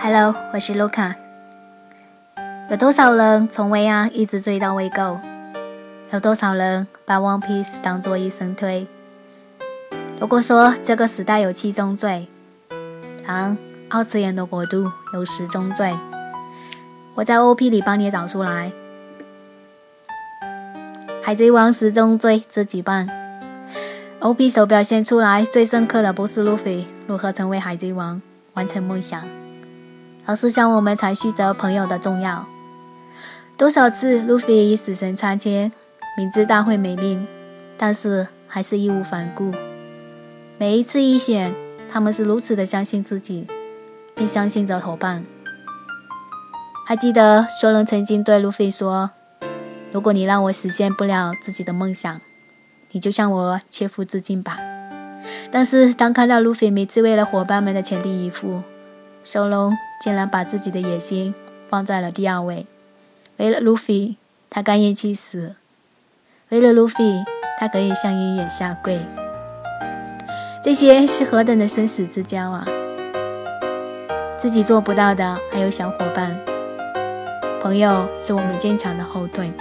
Hello，我是卢卡。有多少人从未啊一直追到未够？有多少人把 One Piece 当做一生推？如果说这个时代有七宗罪，当二次元的国度有十宗罪，我在 OP 里帮你找出来。海贼王十宗罪这几半？OP 所表现出来最深刻的不是路飞如何成为海贼王，完成梦想。而是向我们阐述着朋友的重要。多少次路飞与死神擦肩，明知道会没命，但是还是义无反顾。每一次遇险，他们是如此的相信自己，并相信着伙伴。还记得索隆曾经对路飞说：“如果你让我实现不了自己的梦想，你就向我切腹自尽吧。”但是当看到路飞每次为了伙伴们的全力以赴，索隆竟然把自己的野心放在了第二位。为了路飞，他甘愿去死；为了路飞，他可以向鹰眼下跪。这些是何等的生死之交啊！自己做不到的，还有小伙伴。朋友是我们坚强的后盾。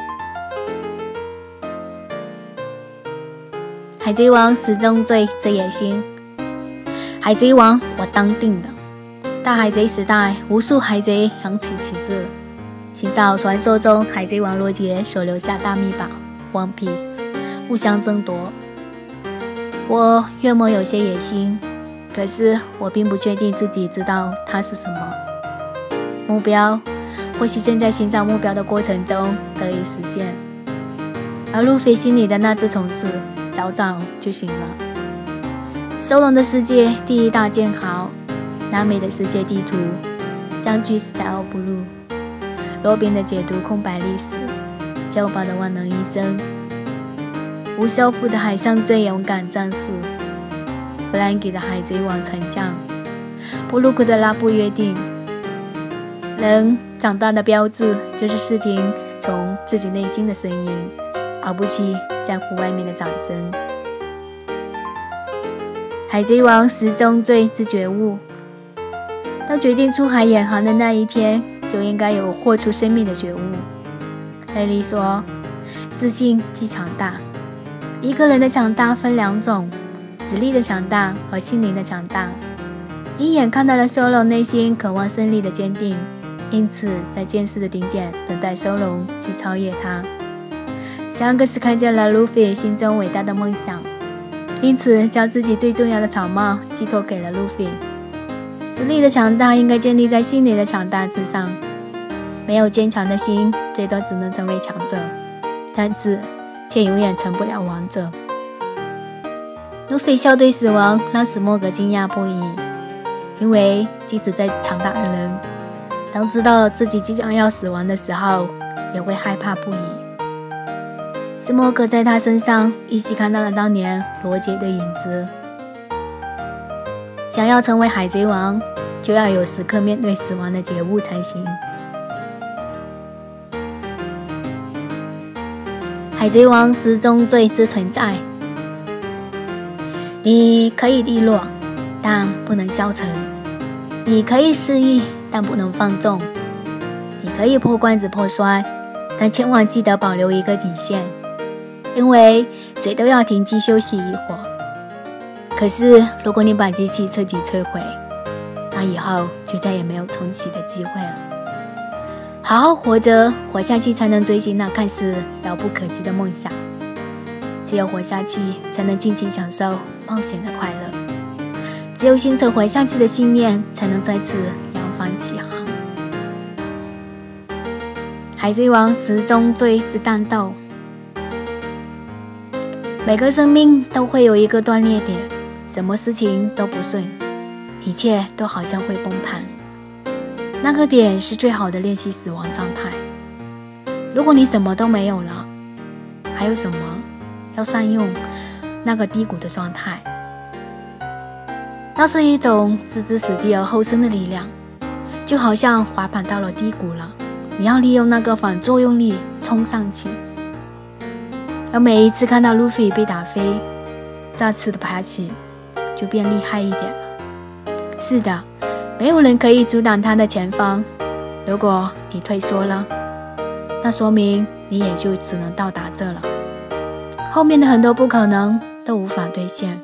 海贼王始终追着野心。海贼王，我当定的。大海贼时代，无数海贼扬起旗帜，寻找传说中海贼王罗杰所留下大秘宝 One Piece，互相争夺。我约莫有些野心，可是我并不确定自己知道它是什么目标，或许正在寻找目标的过程中得以实现。而路飞心里的那只虫子，早早就醒了。收容的世界第一大剑豪。南美的世界地图，相聚 Style Blue，罗宾的解读空白历史，九宝的万能医生，无肖普的海上最勇敢战士，弗兰基的海贼王船将，布鲁克的拉布约定。人长大的标志就是试听从自己内心的声音，而不去在乎外面的掌声。海贼王始终最之觉悟。当决定出海远航的那一天，就应该有豁出生命的觉悟。雷利说：“自信即强大。一个人的强大分两种：实力的强大和心灵的强大。一眼看到了收容内心渴望胜利的坚定，因此在剑士的顶点等待收容去超越他。香格斯看见了路飞心中伟大的梦想，因此将自己最重要的草帽寄托给了路飞。”实力的强大应该建立在心理的强大之上。没有坚强的心，最多只能成为强者，但是却永远成不了王者。路飞笑对死亡，让史莫格惊讶不已，因为即使再强大的人，当知道自己即将要死亡的时候，也会害怕不已。史莫格在他身上依稀看到了当年罗杰的影子。想要成为海贼王，就要有时刻面对死亡的觉悟才行。海贼王始终最之存在。你可以低落，但不能消沉；你可以失意，但不能放纵；你可以破罐子破摔，但千万记得保留一个底线，因为谁都要停机休息一会儿。可是，如果你把机器彻底摧毁，那以后就再也没有重启的机会了。好好活着，活下去，才能追寻那看似遥不可及的梦想。只有活下去，才能尽情享受冒险的快乐。只有心存活下去的信念，才能再次扬帆起航。海贼王始终追之战斗，每个生命都会有一个断裂点。什么事情都不顺，一切都好像会崩盘。那个点是最好的练习死亡状态。如果你什么都没有了，还有什么要善用那个低谷的状态？那是一种置之死地而后生的力量，就好像滑板到了低谷了，你要利用那个反作用力冲上去。而每一次看到路飞被打飞，再次的爬起。就变厉害一点了。是的，没有人可以阻挡他的前方。如果你退缩了，那说明你也就只能到达这了。后面的很多不可能都无法兑现，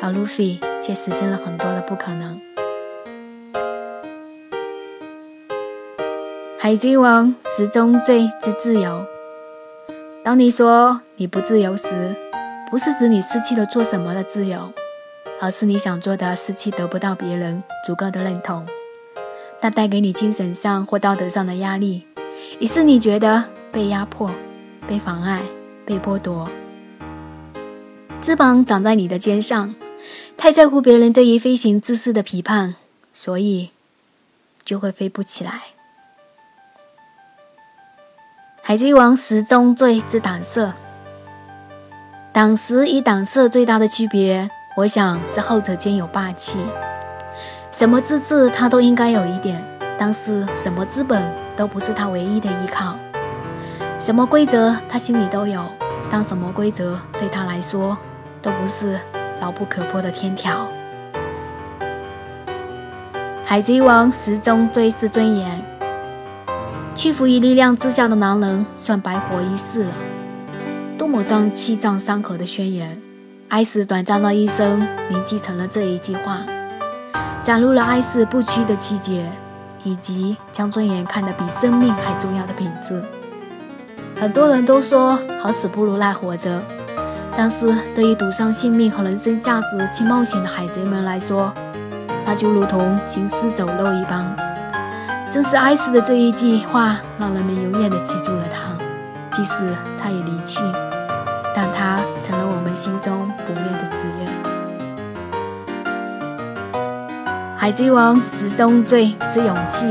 而路飞却实现了很多的不可能。海贼王十宗罪之自由。当你说你不自由时，不是指你失去了做什么的自由，而是你想做的事情得不到别人足够的认同。它带给你精神上或道德上的压力，于是你觉得被压迫、被妨碍、被剥夺。翅膀长在你的肩上，太在乎别人对于飞行姿势的批判，所以就会飞不起来。海贼王十宗罪之胆色。胆识与胆色最大的区别，我想是后者兼有霸气。什么资质他都应该有一点，但是什么资本都不是他唯一的依靠。什么规则他心里都有，但什么规则对他来说都不是牢不可破的天条。海贼王始终追之尊严，屈服于力量之下的男人算白活一世了。多么脏气脏山河的宣言！艾斯短暂的一生凝聚成了这一句话。展露了爱死不屈的气节，以及将尊严看得比生命还重要的品质。很多人都说好死不如赖活着，但是对于赌上性命和人生价值去冒险的海贼们来说，那就如同行尸走肉一般。正是爱死的这一句话，让人们永远的记住了他，即使他已离去，让他成了我们心中不灭的志愿。海贼王十宗罪之勇气，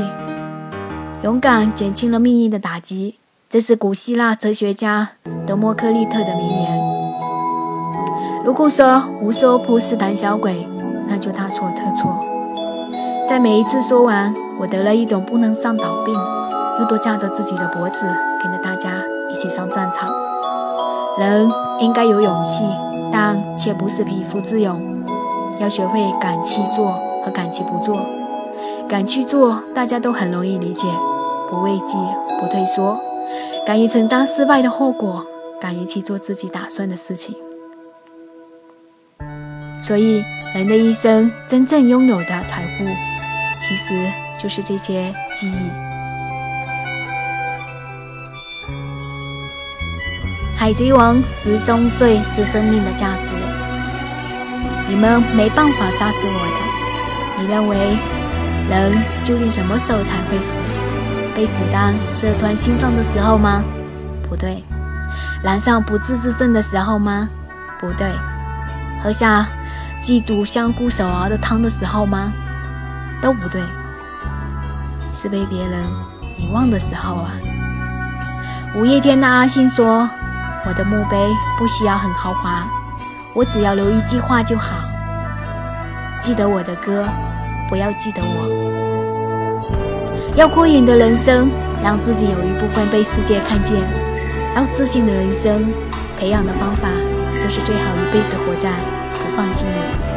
勇敢减轻了命运的打击。这是古希腊哲学家德谟克利特的名言。如果说乌索普是胆小鬼，那就大错特错。在每一次说完我得了一种不能上岛病，又多架着自己的脖子，跟着大家一起上战场。人应该有勇气，但却不是匹夫之勇，要学会敢去做和。敢去不做，敢去做，大家都很容易理解。不畏惧，不退缩，敢于承担失败的后果，敢于去做自己打算的事情。所以，人的一生真正拥有的财富，其实就是这些记忆。海贼王十宗罪之生命的价值，你们没办法杀死我的。你认为人究竟什么时候才会死？被子弹射穿心脏的时候吗？不对。染上不治之症的时候吗？不对。喝下嫉妒香菇手熬的汤的时候吗？都不对。是被别人遗忘的时候啊。五月天的阿信说：“我的墓碑不需要很豪华，我只要留一句话就好。记得我的歌。”不要记得我，要过瘾的人生，让自己有一部分被世界看见。要自信的人生，培养的方法就是最好一辈子活在不放心里。